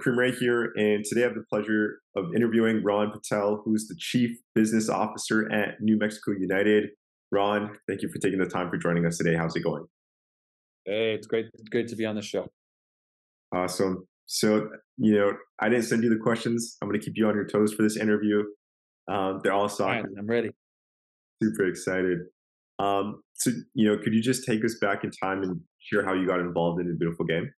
Kareem Rae here, and today I have the pleasure of interviewing Ron Patel, who's the Chief Business Officer at New Mexico United. Ron, thank you for taking the time for joining us today. How's it going? Hey, it's great, great to be on the show. Awesome. So, you know, I didn't send you the questions. I'm going to keep you on your toes for this interview. Um, they're all soccer. I'm ready. Super excited. Um, so, you know, could you just take us back in time and share how you got involved in the beautiful game?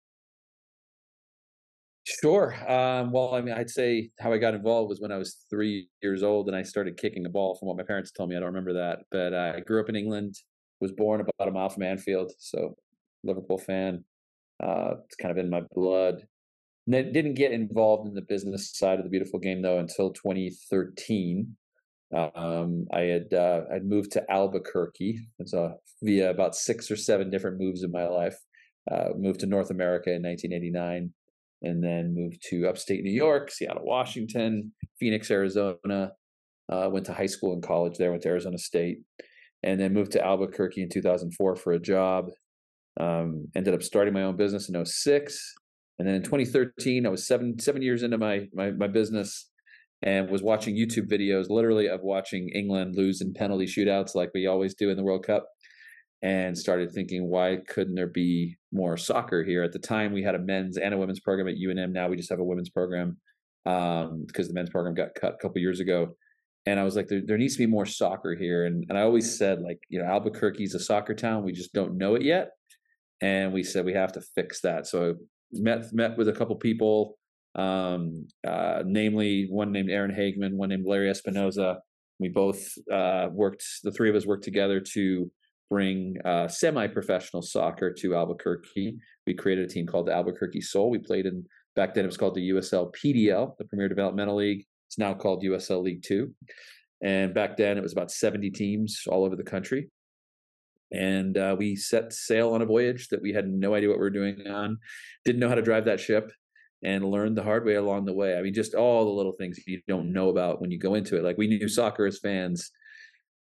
Sure. Um, well, I mean, I'd say how I got involved was when I was three years old and I started kicking a ball. From what my parents told me, I don't remember that, but uh, I grew up in England. Was born about a mile from Anfield, so Liverpool fan. Uh, it's kind of in my blood. didn't get involved in the business side of the beautiful game though until 2013. Um, I had uh, I'd moved to Albuquerque. It's a, via about six or seven different moves in my life. Uh, moved to North America in 1989 and then moved to upstate New York, Seattle, Washington, Phoenix, Arizona. Uh, went to high school and college there, went to Arizona State, and then moved to Albuquerque in 2004 for a job. Um, ended up starting my own business in 06. And then in 2013, I was seven seven years into my, my my business and was watching YouTube videos, literally of watching England lose in penalty shootouts like we always do in the World Cup and started thinking, why couldn't there be more soccer here? At the time, we had a men's and a women's program at UNM. Now we just have a women's program um, because the men's program got cut a couple years ago. And I was like, there, there needs to be more soccer here. And, and I always said, like, you know, Albuquerque's a soccer town. We just don't know it yet. And we said we have to fix that. So I met met with a couple people, um, uh, namely one named Aaron Hagman, one named Larry Espinoza. We both uh, worked. The three of us worked together to bring uh, semi-professional soccer to Albuquerque. We created a team called the Albuquerque Soul. We played in back then it was called the USL PDL, the Premier Developmental League. It's now called USL League Two. And back then it was about 70 teams all over the country. And uh, we set sail on a voyage that we had no idea what we were doing on, didn't know how to drive that ship, and learned the hard way along the way. I mean, just all the little things you don't know about when you go into it. Like we knew soccer as fans,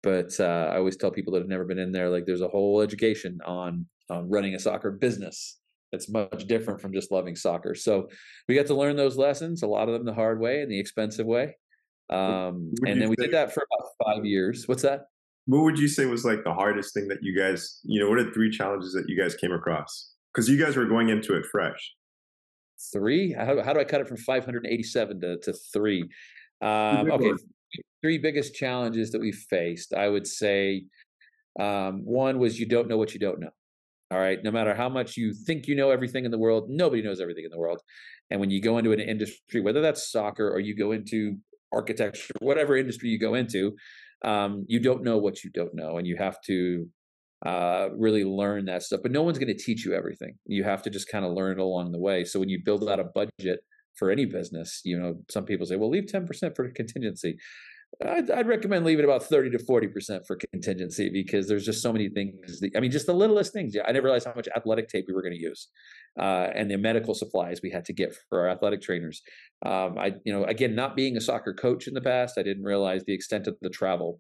but uh, I always tell people that have never been in there, like there's a whole education on on running a soccer business that's much different from just loving soccer. So we got to learn those lessons, a lot of them the hard way and the expensive way. Um, and then we did that for about five years. What's that? What would you say was like the hardest thing that you guys, you know, what are three challenges that you guys came across? Because you guys were going into it fresh. Three? How, how do I cut it from 587 to, to three? Um, okay, three biggest challenges that we faced, I would say um, one was you don't know what you don't know. All right. No matter how much you think you know everything in the world, nobody knows everything in the world. And when you go into an industry, whether that's soccer or you go into architecture, whatever industry you go into, um, you don't know what you don't know. And you have to uh, really learn that stuff. But no one's going to teach you everything. You have to just kind of learn it along the way. So when you build out a budget for any business, you know, some people say, well, leave 10% for contingency. I'd, I'd, recommend leaving about 30 to 40% for contingency because there's just so many things. That, I mean, just the littlest things. I never realized how much athletic tape we were going to use uh, and the medical supplies we had to get for our athletic trainers. Um, I, you know, again, not being a soccer coach in the past, I didn't realize the extent of the travel.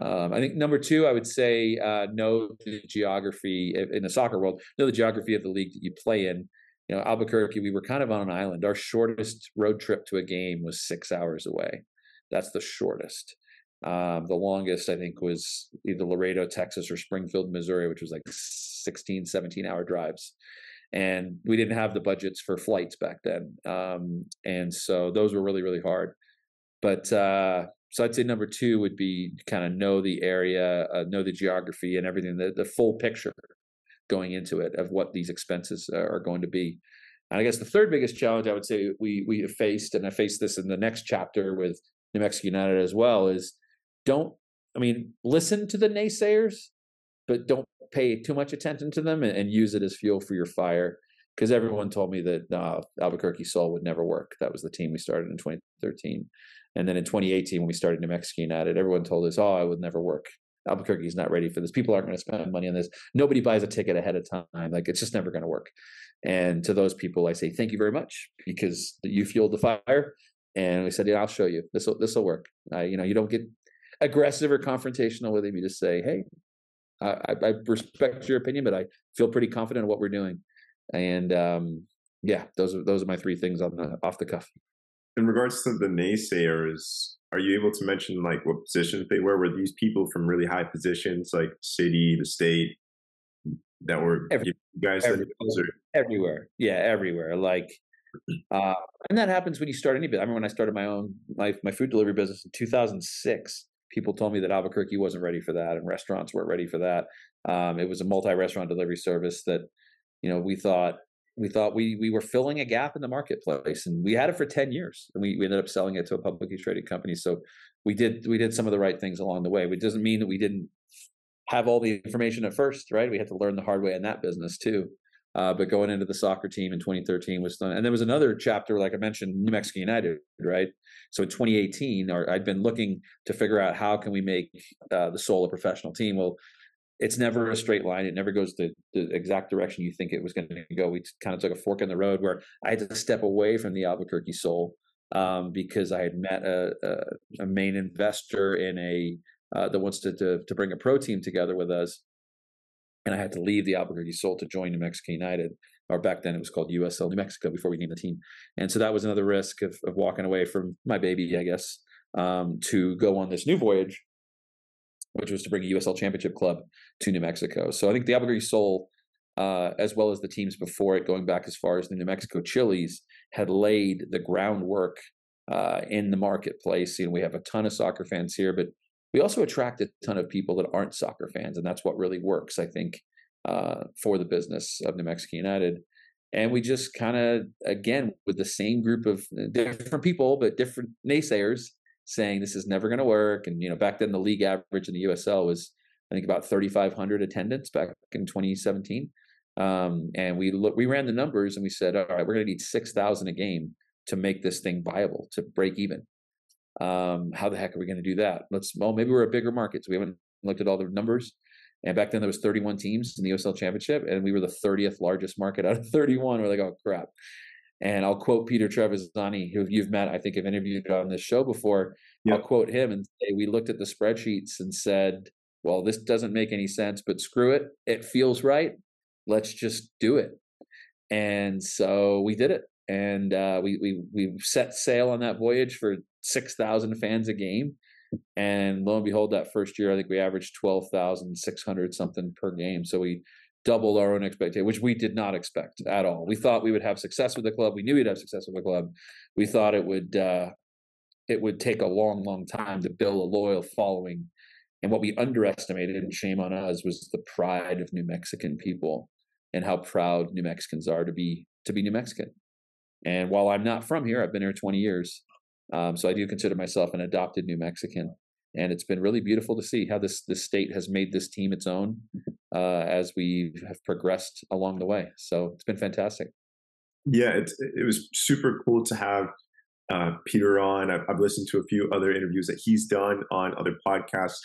Um, I think number two, I would say uh, know the geography in the soccer world, know the geography of the league that you play in. You know, Albuquerque, we were kind of on an island. Our shortest road trip to a game was six hours away. That's the shortest. Um, the longest, I think, was either Laredo, Texas, or Springfield, Missouri, which was like 16, 17 hour drives. And we didn't have the budgets for flights back then. Um, and so those were really, really hard. But uh, so I'd say number two would be kind of know the area, uh, know the geography and everything, the, the full picture going into it of what these expenses are going to be. And I guess the third biggest challenge I would say we we faced, and I faced this in the next chapter with New Mexico United as well is don't I mean listen to the naysayers, but don't pay too much attention to them and, and use it as fuel for your fire. Because everyone told me that uh, Albuquerque Soul would never work. That was the team we started in 2013, and then in 2018 when we started New Mexico United, everyone told us, "Oh, it would never work. Albuquerque's not ready for this. People aren't going to spend money on this. Nobody buys a ticket ahead of time. Like it's just never going to work." And to those people, I say thank you very much because you fueled the fire and we said, "Yeah, I'll show you. This will this will work." Uh, you know, you don't get aggressive or confrontational with him. You just say, "Hey, I, I respect your opinion, but I feel pretty confident in what we're doing." And um, yeah, those are those are my three things on the off the cuff. In regards to the naysayers, are you able to mention like what positions they were? Were these people from really high positions, like city, the state, that were Every, you guys everywhere, everywhere? Yeah, everywhere. Like, uh, and that happens when you start any business. I remember when I started my own my my food delivery business in 2006. People told me that Albuquerque wasn't ready for that, and restaurants weren't ready for that. Um, it was a multi-restaurant delivery service that, you know, we thought we thought we we were filling a gap in the marketplace, and we had it for ten years, and we, we ended up selling it to a publicly traded company. So we did we did some of the right things along the way. It doesn't mean that we didn't have all the information at first, right? We had to learn the hard way in that business too. Uh, but going into the soccer team in 2013 was done, and there was another chapter, like I mentioned, New Mexico United, right? So in 2018, or I'd been looking to figure out how can we make uh, the Soul a professional team. Well, it's never a straight line. It never goes the, the exact direction you think it was going to go. We kind of took a fork in the road where I had to step away from the Albuquerque Soul um, because I had met a, a, a main investor in a uh, that wants to, to, to bring a pro team together with us, and I had to leave the Albuquerque Soul to join New Mexico United, or back then it was called USL New Mexico before we named the team, and so that was another risk of, of walking away from my baby, I guess, um, to go on this new voyage which was to bring a USL Championship club to New Mexico. So I think the Albuquerque Soul, uh, as well as the teams before it, going back as far as the New Mexico Chiles, had laid the groundwork uh, in the marketplace. You know, we have a ton of soccer fans here, but we also attract a ton of people that aren't soccer fans, and that's what really works, I think, uh, for the business of New Mexico United. And we just kind of, again, with the same group of different people, but different naysayers, saying this is never going to work. And you know, back then the league average in the USL was I think about 3,500 attendance back in 2017. Um, and we look, we ran the numbers and we said, all right, we're going to need 6,000 a game to make this thing viable, to break even. Um, how the heck are we going to do that? Let's, well, maybe we're a bigger market. So we haven't looked at all the numbers. And back then there was 31 teams in the USL championship and we were the 30th largest market out of 31. We're like, oh crap. And I'll quote Peter Trevisani, who you've met, I think, have interviewed on this show before. Yep. I'll quote him and say, We looked at the spreadsheets and said, Well, this doesn't make any sense, but screw it. It feels right. Let's just do it. And so we did it. And uh, we, we, we set sail on that voyage for 6,000 fans a game. And lo and behold, that first year, I think we averaged 12,600 something per game. So we doubled our own expectation, which we did not expect at all. We thought we would have success with the club. We knew we'd have success with the club. We thought it would uh, it would take a long, long time to build a loyal following. And what we underestimated, and shame on us, was the pride of New Mexican people and how proud New Mexicans are to be to be New Mexican. And while I'm not from here, I've been here 20 years, um, so I do consider myself an adopted New Mexican and it's been really beautiful to see how this this state has made this team its own uh, as we have progressed along the way. So it's been fantastic. Yeah, it it was super cool to have uh, Peter on. I've, I've, listened to a few other interviews that he's done on other podcasts,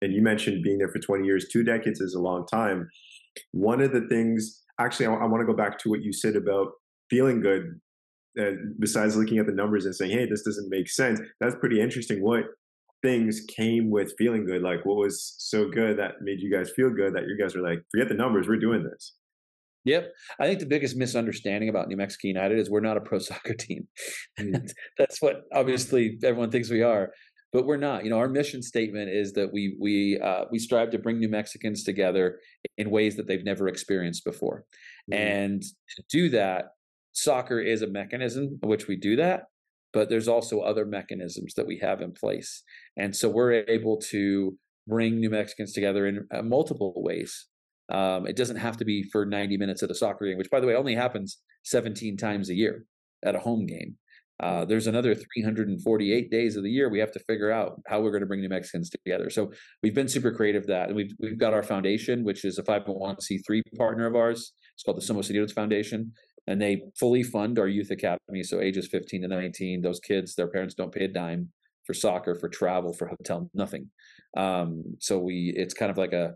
and you mentioned being there for 20 years. Two decades is a long time. One of the things, actually, I, I want to go back to what you said about feeling good. And besides looking at the numbers and saying, "Hey, this doesn't make sense," that's pretty interesting. What things came with feeling good? Like what was so good that made you guys feel good that you guys were like, forget the numbers, we're doing this. Yep. I think the biggest misunderstanding about New Mexico United is we're not a pro soccer team. Mm-hmm. That's what obviously everyone thinks we are, but we're not. You know, our mission statement is that we we uh, we strive to bring New Mexicans together in ways that they've never experienced before. Mm-hmm. And to do that, soccer is a mechanism in which we do that but there's also other mechanisms that we have in place. And so we're able to bring New Mexicans together in uh, multiple ways. Um, it doesn't have to be for 90 minutes at a soccer game, which, by the way, only happens 17 times a year at a home game. Uh, there's another 348 days of the year we have to figure out how we're going to bring New Mexicans together. So we've been super creative that, and we've we've got our foundation, which is a 501c3 partner of ours. It's called the Somos Unidos Foundation and they fully fund our youth academy. So ages 15 to 19, those kids, their parents don't pay a dime for soccer, for travel, for hotel, nothing. Um, so we, it's kind of like a,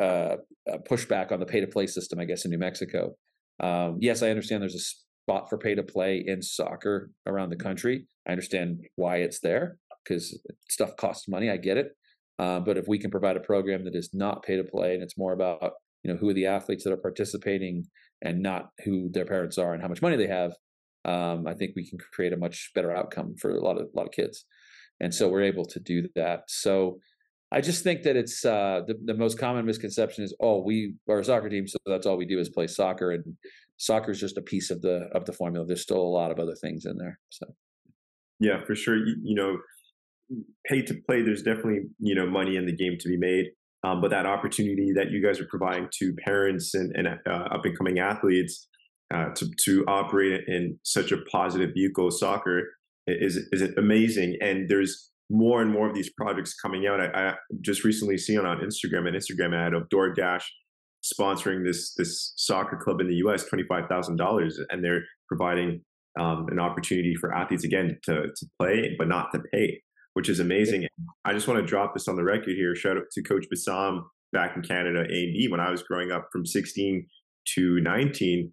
a, a pushback on the pay to play system, I guess, in New Mexico. Um, yes, I understand there's a spot for pay to play in soccer around the country. I understand why it's there because stuff costs money. I get it. Uh, but if we can provide a program that is not pay to play and it's more about you know who are the athletes that are participating and not who their parents are and how much money they have, um, I think we can create a much better outcome for a lot of a lot of kids. And so we're able to do that. So I just think that it's uh, the, the most common misconception is, oh, we are a soccer team, so that's all we do is play soccer, and soccer is just a piece of the of the formula. There's still a lot of other things in there. So, yeah, for sure. You, you know, pay to play. There's definitely you know money in the game to be made, um, but that opportunity that you guys are providing to parents and, and uh, up and coming athletes uh, to to operate in such a positive vehicle, soccer is is amazing. And there's more and more of these projects coming out. I, I just recently seen on Instagram an Instagram ad of DoorDash sponsoring this this soccer club in the U.S. twenty five thousand dollars, and they're providing um, an opportunity for athletes again to to play but not to pay, which is amazing. I just want to drop this on the record here. Shout out to Coach Bassam back in Canada, A and D. When I was growing up from sixteen to nineteen,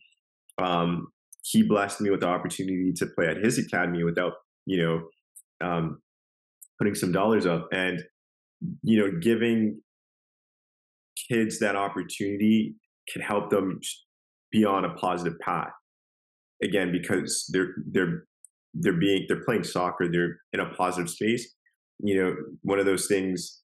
um, he blessed me with the opportunity to play at his academy without you know um, putting some dollars up and you know giving kids that opportunity can help them be on a positive path again because they're they're they're being they're playing soccer they're in a positive space. You know one of those things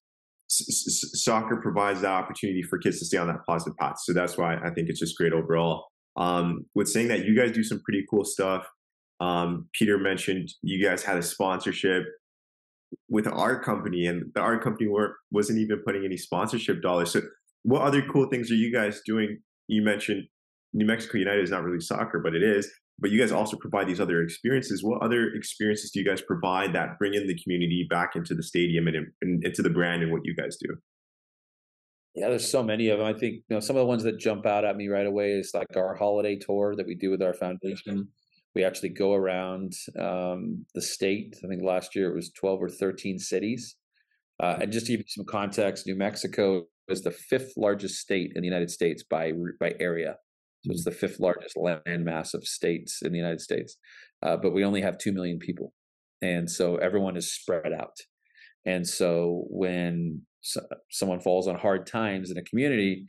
soccer provides the opportunity for kids to stay on that positive path. So that's why i think it's just great overall. Um, with saying that you guys do some pretty cool stuff. Um, peter mentioned you guys had a sponsorship with our company and the art company weren't wasn't even putting any sponsorship dollars. So what other cool things are you guys doing? You mentioned new mexico united is not really soccer but it is but you guys also provide these other experiences what other experiences do you guys provide that bring in the community back into the stadium and, and into the brand and what you guys do yeah, there's so many of them. I think you know some of the ones that jump out at me right away is like our holiday tour that we do with our foundation we actually go around um, the state. I think last year it was 12 or 13 cities. Uh, and just to give you some context, New Mexico is the fifth largest state in the United States by by area. So it's the fifth largest landmass of states in the United States. Uh, but we only have 2 million people. And so everyone is spread out. And so when so, someone falls on hard times in a community,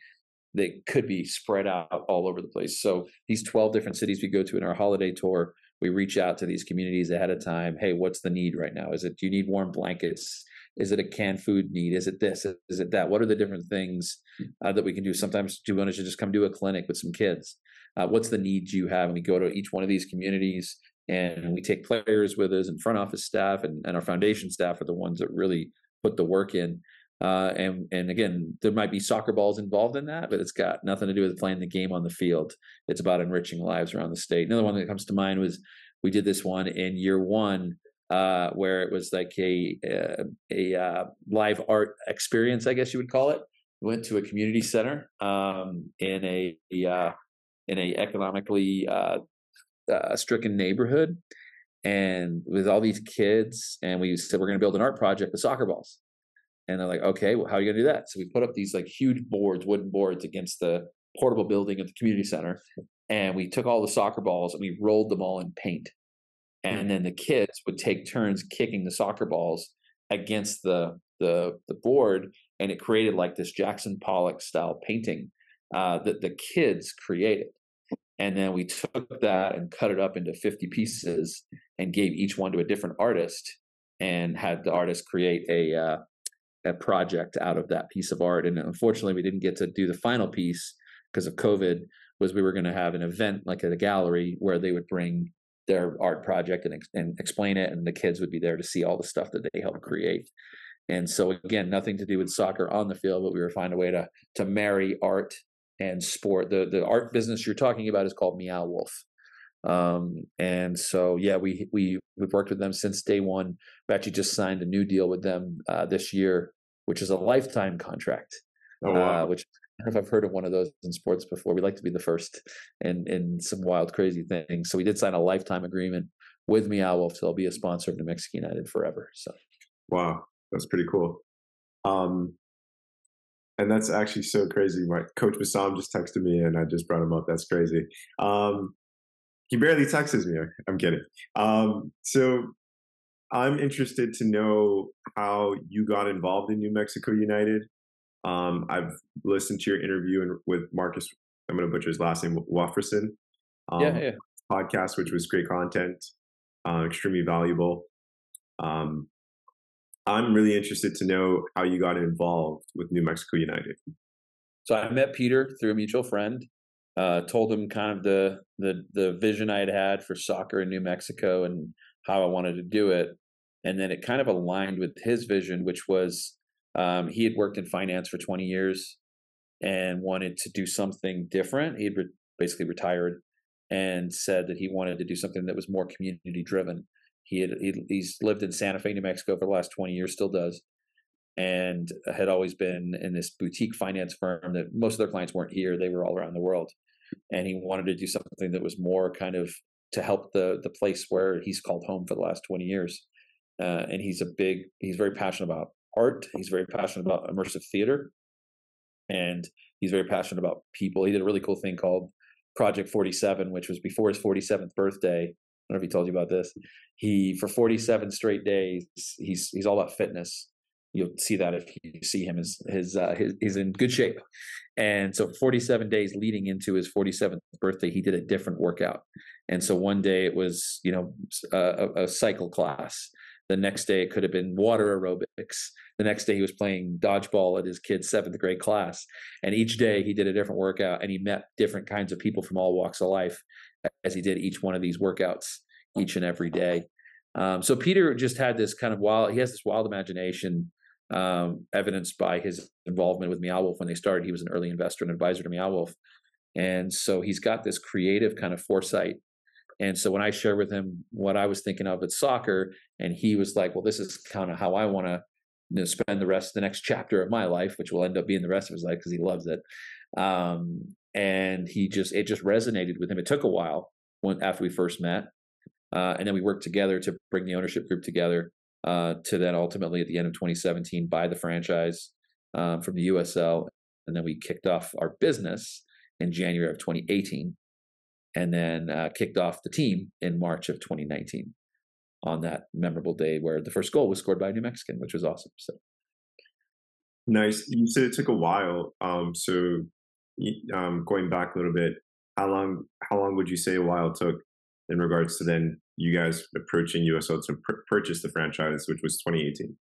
they could be spread out all over the place. So these 12 different cities we go to in our holiday tour, we reach out to these communities ahead of time. Hey, what's the need right now? Is it do you need warm blankets? Is it a canned food need? Is it this? Is it that? What are the different things uh, that we can do? Sometimes do want to just come do a clinic with some kids? Uh, what's the needs you have? And we go to each one of these communities and we take players with us and front office staff and, and our foundation staff are the ones that really put the work in uh, and and again, there might be soccer balls involved in that, but it's got nothing to do with playing the game on the field. It's about enriching lives around the state. Another one that comes to mind was we did this one in year one, uh, where it was like a a, a uh, live art experience, I guess you would call it. We went to a community center um, in a, a uh, in a economically uh, uh, stricken neighborhood, and with all these kids, and we said we're going to build an art project with soccer balls and they're like, okay, well, how are you gonna do that? So we put up these like huge boards, wooden boards against the portable building at the community center. And we took all the soccer balls and we rolled them all in paint. And then the kids would take turns kicking the soccer balls against the the the board, and it created like this Jackson Pollock style painting uh, that the kids created. And then we took that and cut it up into 50 pieces and gave each one to a different artist and had the artist create a uh, a project out of that piece of art. And unfortunately, we didn't get to do the final piece because of COVID. Was we were going to have an event like at a gallery where they would bring their art project and, and explain it, and the kids would be there to see all the stuff that they helped create. And so again, nothing to do with soccer on the field, but we were finding a way to to marry art and sport. The the art business you're talking about is called Meow Wolf. Um, and so, yeah, we we we've worked with them since day one. We actually just signed a new deal with them uh, this year, which is a lifetime contract. Oh, wow. uh, which I don't know if I've heard of one of those in sports before. We like to be the first in in some wild, crazy things. So we did sign a lifetime agreement with Meow Wolf to be a sponsor of New Mexico United forever. So, wow, that's pretty cool. Um, and that's actually so crazy. My coach Bassam just texted me, and I just brought him up. That's crazy. Um, he barely texts me. I'm kidding. Um, so I'm interested to know how you got involved in New Mexico United. Um, I've listened to your interview with Marcus I'm going to butcher his last name, Wafferson. Um, yeah, yeah. Podcast, which was great content, uh, extremely valuable. Um, I'm really interested to know how you got involved with New Mexico United. So I met Peter through a mutual friend. Uh, told him kind of the the the vision I had had for soccer in New Mexico and how I wanted to do it, and then it kind of aligned with his vision, which was um, he had worked in finance for 20 years and wanted to do something different. He had re- basically retired and said that he wanted to do something that was more community driven. He had he, he's lived in Santa Fe, New Mexico for the last 20 years, still does, and had always been in this boutique finance firm that most of their clients weren't here; they were all around the world. And he wanted to do something that was more kind of to help the the place where he's called home for the last 20 years. Uh, and he's a big he's very passionate about art. He's very passionate about immersive theater, and he's very passionate about people. He did a really cool thing called Project 47, which was before his 47th birthday. I don't know if he told you about this. He for 47 straight days, he's he's all about fitness. You'll see that if you see him. His his, uh, his he's in good shape, and so 47 days leading into his 47th birthday, he did a different workout. And so one day it was you know a, a cycle class. The next day it could have been water aerobics. The next day he was playing dodgeball at his kid's seventh grade class. And each day he did a different workout and he met different kinds of people from all walks of life as he did each one of these workouts each and every day. Um, so Peter just had this kind of wild, he has this wild imagination um, evidenced by his involvement with Meow Wolf when they started. He was an early investor and advisor to Meow Wolf. And so he's got this creative kind of foresight and so when I shared with him what I was thinking of at soccer, and he was like, "Well, this is kind of how I want to you know, spend the rest, of the next chapter of my life, which will end up being the rest of his life because he loves it." Um, and he just it just resonated with him. It took a while when after we first met, uh, and then we worked together to bring the ownership group together uh, to then ultimately at the end of 2017 buy the franchise um, from the USL, and then we kicked off our business in January of 2018 and then uh, kicked off the team in March of 2019 on that memorable day where the first goal was scored by a New Mexican, which was awesome. So nice. You said it took a while. Um, so um, going back a little bit, how long how long would you say a while took in regards to then you guys approaching USL to pr- purchase the franchise, which was 2018?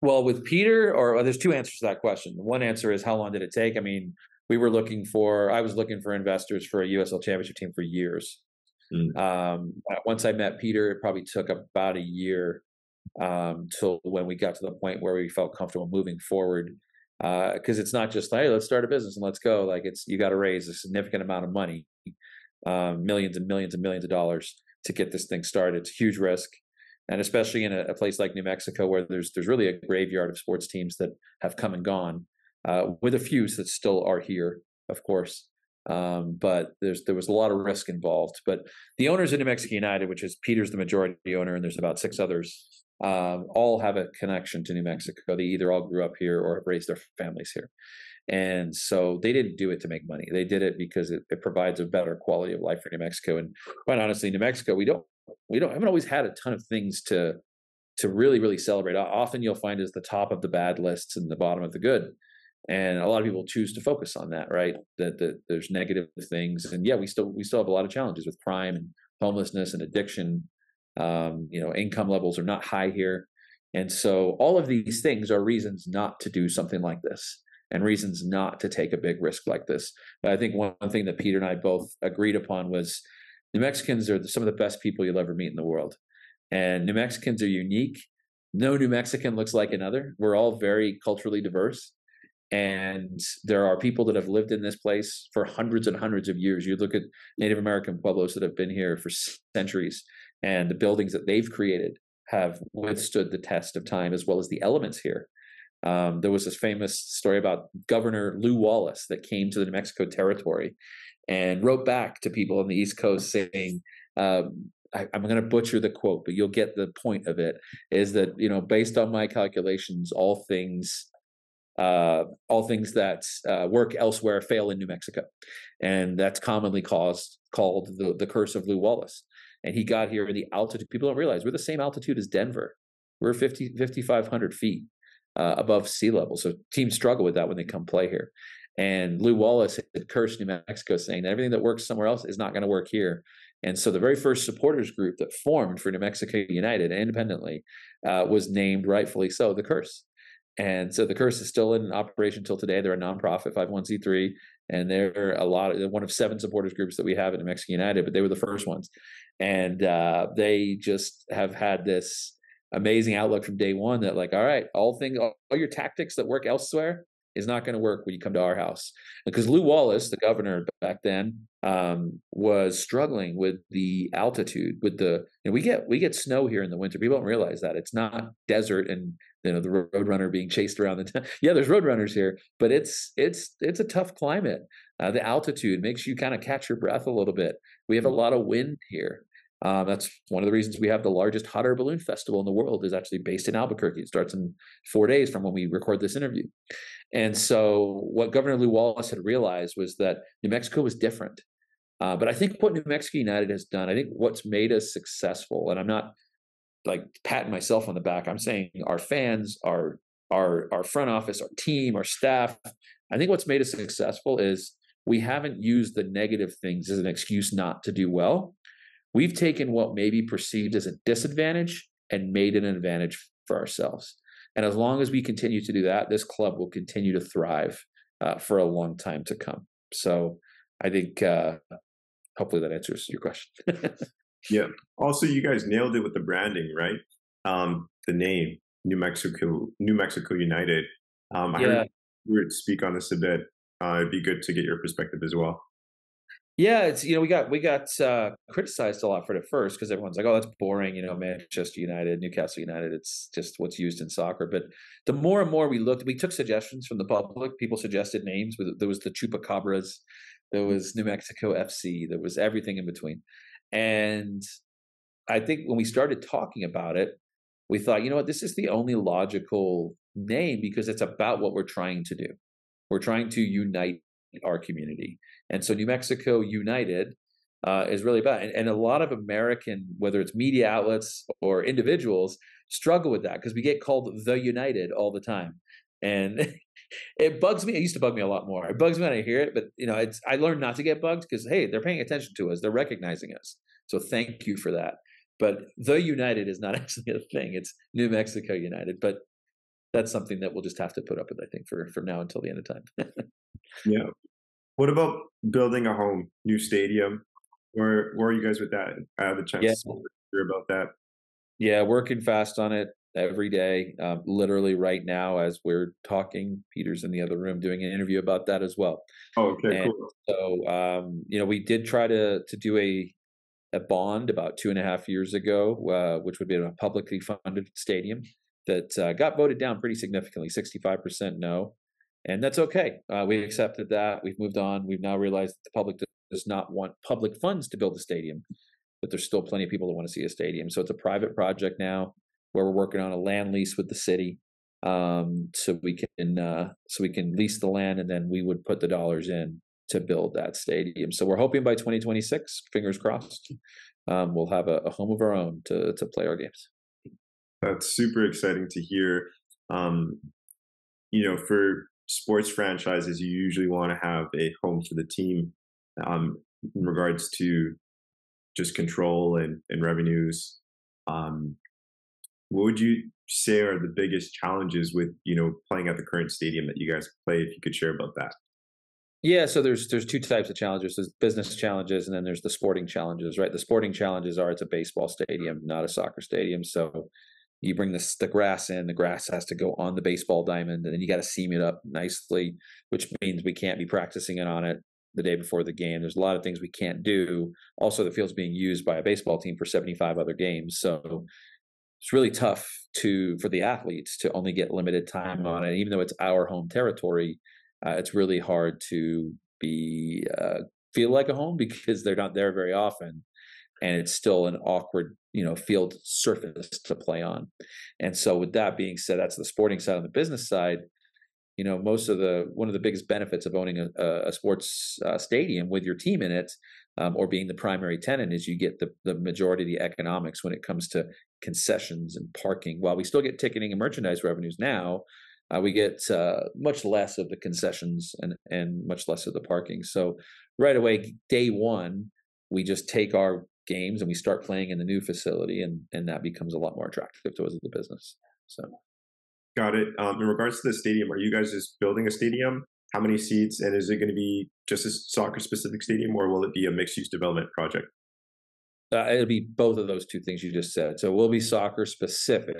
Well, with Peter, or there's two answers to that question. One answer is how long did it take? I mean, we were looking for i was looking for investors for a usl championship team for years. Mm. um, once i met peter it probably took about a year um, till when we got to the point where we felt comfortable moving forward. Because uh, it's not just hey let's start a business and let's go. Like it's you got to raise a significant amount of money um, millions and millions and millions of dollars to get this thing started. It's a huge risk. And especially in a, a, place like New Mexico where there's there's really a graveyard of sports teams that have come and gone uh, with a few that still are here, of course. Um, but there's there was a lot of risk involved. But the owners of New Mexico United, which is Peter's the majority owner, and there's about six others, um, all have a connection to New Mexico. They either all grew up here or have raised their families here. And so they didn't do it to make money. They did it because it, it provides a better quality of life for New Mexico. And quite honestly, New Mexico, we don't we don't haven't always had a ton of things to to really really celebrate. Often you'll find is the top of the bad lists and the bottom of the good and a lot of people choose to focus on that right? That, that there's negative things and yeah we still we still have a lot of challenges with crime and homelessness and addiction. Um, you know income levels are not high here and so all of these things are reasons not to do something like this and reasons not to take a big risk like this. But i think one thing that peter and i both agreed upon was new mexicans are some of the best people you'll ever meet in the world and new mexicans are unique. No new mexican looks like another. We're all very culturally diverse and there are people that have lived in this place for hundreds and hundreds of years. You look at Native American pueblos that have been here for centuries, and the buildings that they've created have withstood the test of time, as well as the elements here. Um, there was this famous story about Governor Lew Wallace that came to the New Mexico territory and wrote back to people on the East Coast saying, um, I, am going to butcher the quote, but you'll get the point of it. Is that you know, based on my calculations, all things uh, all things that uh, work elsewhere fail in New Mexico, and that's commonly caused called the the curse of Lew Wallace. And he got here in the altitude. People don't realize we're the same altitude as Denver. We're 50, 5,500 feet uh, above sea level. So teams struggle with that when they come play here. And Lew Wallace had cursed New Mexico, saying that everything that works somewhere else is not going to work here. And so the very first supporters group that formed for New Mexico United independently uh, was named, rightfully so, the Curse. And so the Curse is still in operation until today. They're a nonprofit 501c3, and they're a lot of one of seven supporters groups that we have in New Mexico United, but they were the first ones. And uh, they just have had this amazing outlook from day one that, like, all right, all things, all, all your tactics that work elsewhere, is not going to work when you come to our house. Because Lew Wallace, the governor back then, um, was struggling with the altitude, with the know, we get we get snow here in the winter. People don't realize that it's not desert and you know the roadrunner being chased around the town. yeah, there's roadrunners here, but it's it's it's a tough climate. Uh, the altitude makes you kind of catch your breath a little bit. We have a lot of wind here. Um, that's one of the reasons we have the largest hot air balloon festival in the world is actually based in Albuquerque. It starts in four days from when we record this interview. And so what Governor Lew Wallace had realized was that New Mexico was different. Uh, but I think what New Mexico United has done, I think what's made us successful, and I'm not like patting myself on the back. I'm saying our fans, our our our front office, our team, our staff. I think what's made us successful is we haven't used the negative things as an excuse not to do well. We've taken what may be perceived as a disadvantage and made an advantage for ourselves. And as long as we continue to do that, this club will continue to thrive uh, for a long time to come. So I think uh, hopefully that answers your question. yeah. Also, you guys nailed it with the branding, right? Um, the name New Mexico, New Mexico United. Um, I yeah. heard you speak on this a bit. Uh, it'd be good to get your perspective as well. Yeah, it's you know we got we got uh, criticized a lot for it at first because everyone's like, oh, that's boring. You know, Manchester United, Newcastle United. It's just what's used in soccer. But the more and more we looked, we took suggestions from the public. People suggested names. There was the Chupacabras, there was New Mexico FC, there was everything in between. And I think when we started talking about it, we thought, you know what, this is the only logical name because it's about what we're trying to do. We're trying to unite our community. And so New Mexico United uh, is really about, and, and, a lot of American, whether it's media outlets or individuals, struggle with that because we get called the United all the time. And it bugs me. It used to bug me a lot more. It bugs me when I hear it, but you know, it's I learned not to get bugged because hey, they're paying attention to us. They're recognizing us. So thank you for that. But the United is not actually a thing. It's New Mexico United. But that's something that we'll just have to put up with, I think, for from now until the end of time. yeah. What about building a home, new stadium? Where where are you guys with that? I have a chance yeah. to hear about that. Yeah, working fast on it every day. Um, literally right now, as we're talking, Peter's in the other room doing an interview about that as well. Oh, okay, and cool. So, um, you know, we did try to to do a a bond about two and a half years ago, uh, which would be a publicly funded stadium that uh, got voted down pretty significantly, sixty five percent no and that's okay. Uh, we accepted that. We've moved on. We've now realized that the public does not want public funds to build a stadium, but there's still plenty of people that want to see a stadium. So it's a private project now where we're working on a land lease with the city, um, so we can uh, so we can lease the land and then we would put the dollars in to build that stadium. So we're hoping by 2026, fingers crossed, um, we'll have a, a, home of our own to to play our games. That's super exciting to hear. Um, you know, for sports franchises, you usually want to have a home for the team um, in regards to just control and, and revenues. Um, what would you say are the biggest challenges with you know playing at the current stadium that you guys play? If you could share about that. Yeah, so there's there's two types of challenges. There's business challenges, and then there's the sporting challenges. Right, the sporting challenges are it's a baseball stadium, not a soccer stadium. So you bring the, the grass in, the grass has to go on the baseball diamond, and then you got to seam it up nicely, which means we can't be practicing it on it the day before the game. There's a lot of things we can't do. Also, the field's being used by a baseball team for 75 other games. So it's really tough to for the athletes to only get limited time on it. Even though it's our home territory, uh, it's really hard to be uh, feel like a home because they're not there very often and it's still an awkward you know field surface to play on and so with that being said that's the sporting side on the business side you know most of the one of the biggest benefits of owning a, a sports uh, stadium with your team in it um, or being the primary tenant is you get the, the majority of the economics when it comes to concessions and parking while we still get ticketing and merchandise revenues now uh, we get uh, much less of the concessions and and much less of the parking. So right away, day one, we just take our games and we start playing in the new facility, and and that becomes a lot more attractive to us as a business. So. Got it. Um, in regards to the stadium, are you guys just building a stadium? How many seats, and is it going to be just a soccer specific stadium, or will it be a mixed use development project? Uh, it'll be both of those two things you just said. So it will be soccer specific,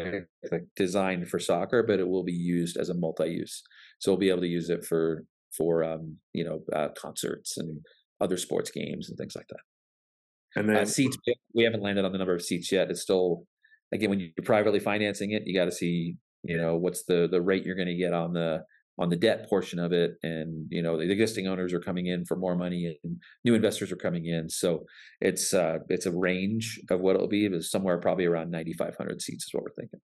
like designed for soccer, but it will be used as a multi-use. So we'll be able to use it for for um, you know uh, concerts and other sports games and things like that. And uh, then uh, seats, we haven't landed on the number of seats yet. It's still again when you're privately financing it, you got to see you know what's the the rate you're going to get on the on the debt portion of it and you know the existing owners are coming in for more money and new investors are coming in. So it's uh it's a range of what it'll be but somewhere probably around 9500 seats is what we're thinking.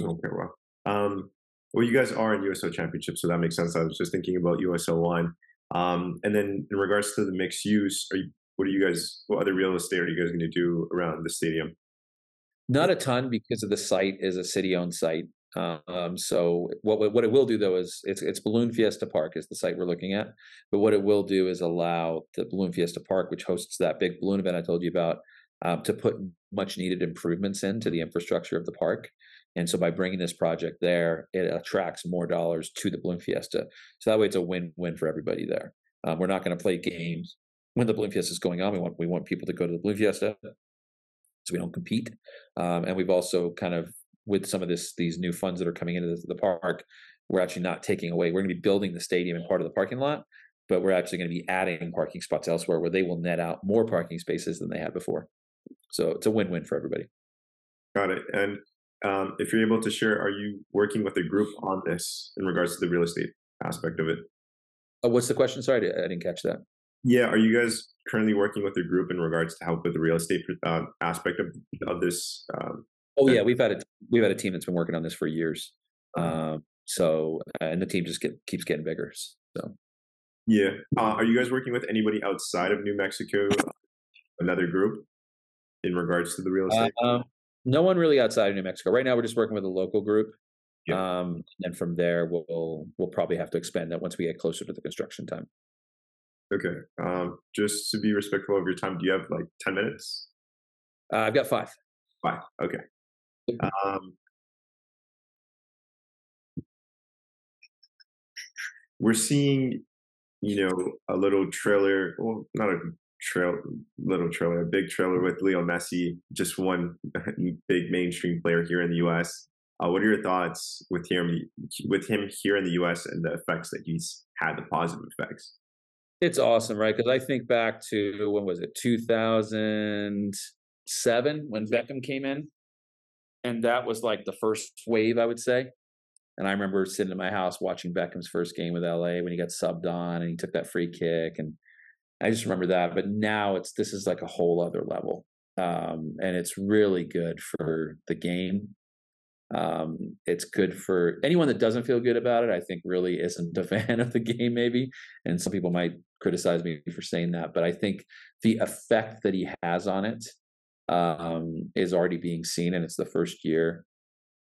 Okay well um well you guys are in USL championship so that makes sense. I was just thinking about USL one. Um and then in regards to the mixed use are you what are you guys what other real estate are you guys going to do around the stadium? Not a ton because of the site is a city owned site um, so what what it will do though is it's it's Balloon Fiesta Park is the site we're looking at, but what it will do is allow the Balloon Fiesta Park, which hosts that big balloon event I told you about, um, to put much needed improvements into the infrastructure of the park. And so by bringing this project there, it attracts more dollars to the Balloon Fiesta. So that way it's a win-win for everybody there. Um, we're not going to play games when the Balloon Fiesta is going on. We want we want people to go to the Balloon Fiesta so we don't compete. Um, and we've also kind of with some of this these new funds that are coming into the, the park, we're actually not taking away. We're going to be building the stadium in part of the parking lot, but we're actually going to be adding parking spots elsewhere where they will net out more parking spaces than they had before. So it's a win-win for everybody. Got it. And um, if you're able to share, are you working with a group on this in regards to the real estate aspect of it? Uh, what's the question? Sorry, I didn't catch that. Yeah, are you guys currently working with a group in regards to help with the real estate uh, aspect of of this um, Oh yeah, we've had a we've had a team that's been working on this for years. Um, so and the team just get, keeps getting bigger. So yeah, uh, are you guys working with anybody outside of New Mexico? Another group in regards to the real estate? Uh, um, no one really outside of New Mexico. Right now, we're just working with a local group. Yep. Um, and from there, we'll we'll probably have to expand that once we get closer to the construction time. Okay. Um, just to be respectful of your time, do you have like ten minutes? Uh, I've got five. Five. Okay. Um, we're seeing, you know, a little trailer, well, not a trail, little trailer, a big trailer with Leo Messi, just one big mainstream player here in the U.S. Uh, what are your thoughts with him, with him here in the U.S. and the effects that he's had, the positive effects? It's awesome, right? Because I think back to when was it, 2007, when Beckham came in and that was like the first wave, I would say. And I remember sitting in my house watching Beckham's first game with LA when he got subbed on and he took that free kick, and I just remember that. But now it's this is like a whole other level, um, and it's really good for the game. Um, it's good for anyone that doesn't feel good about it. I think really isn't a fan of the game, maybe. And some people might criticize me for saying that, but I think the effect that he has on it um, is already being seen, and it's the first year.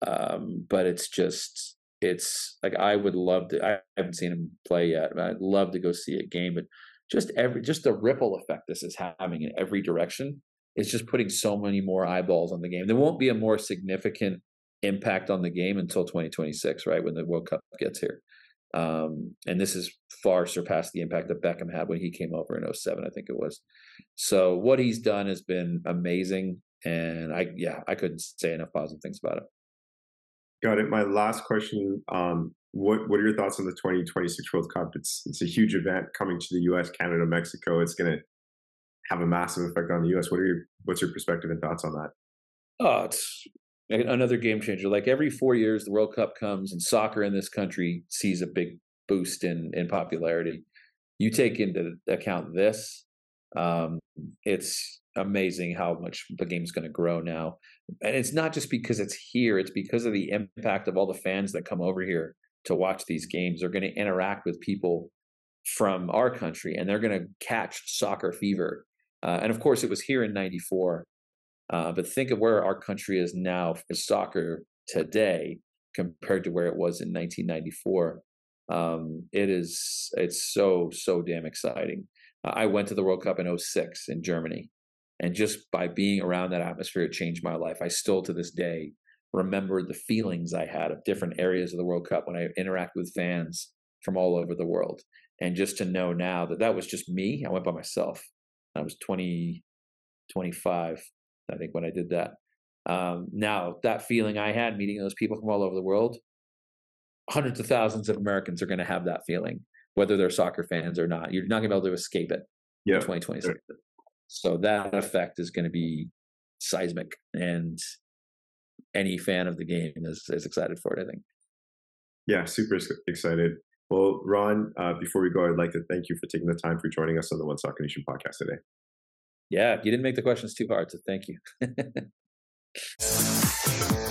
Um, but it's just it's like I would love to. I haven't seen him play yet. I'd love to go see a game, but just every just the ripple effect this is having in every direction is just putting so many more eyeballs on the game. There won't be a more significant impact on the game until 2026, right? When the World Cup gets here. Um, and this is far surpassed the impact that Beckham had when he came over in 07, I think it was. So what he's done has been amazing. And I, yeah, I couldn't say enough positive things about it. Got it. My last question. Um, what, what are your thoughts on the 2026 World Cup? It's, it's a huge event coming to the US, Canada, Mexico. It's going to have a massive effect on the US. What are your, what's your perspective and thoughts on that? Oh, it's another game changer. Like every four years, the World Cup comes and soccer in this country sees a big boost in in popularity. You take into account this, um, it's amazing how much the game's going to grow now. And it's not just because it's here; it's because of the impact of all the fans that come over here to watch these games. They're going to interact with people from our country, and they're going to catch soccer fever. Uh, and of course, it was here in '94 uh, but think of where our country is now for soccer today. compared to where it was in 1994. Um, it is it's so so damn exciting. I went to the World Cup in 06 in Germany, and just by being around that atmosphere, it changed my life. I still to this day remember the feelings I had of different areas of the World Cup when I interact with fans from all over the world. And just to know now that that was just me, I went by myself. I was 20, 25, I think, when I did that. Um, now, that feeling I had meeting those people from all over the world, hundreds of thousands of Americans are going to have that feeling, whether they're soccer fans or not. You're not going to be able to escape it yeah. in 2026. So that effect is going to be seismic. And any fan of the game is, is excited for it, I think. Yeah, super excited. Well, Ron, uh, before we go, I'd like to thank you for taking the time for joining us on the One Soccer Nation podcast today. Yeah, you didn't make the questions too hard, so thank you.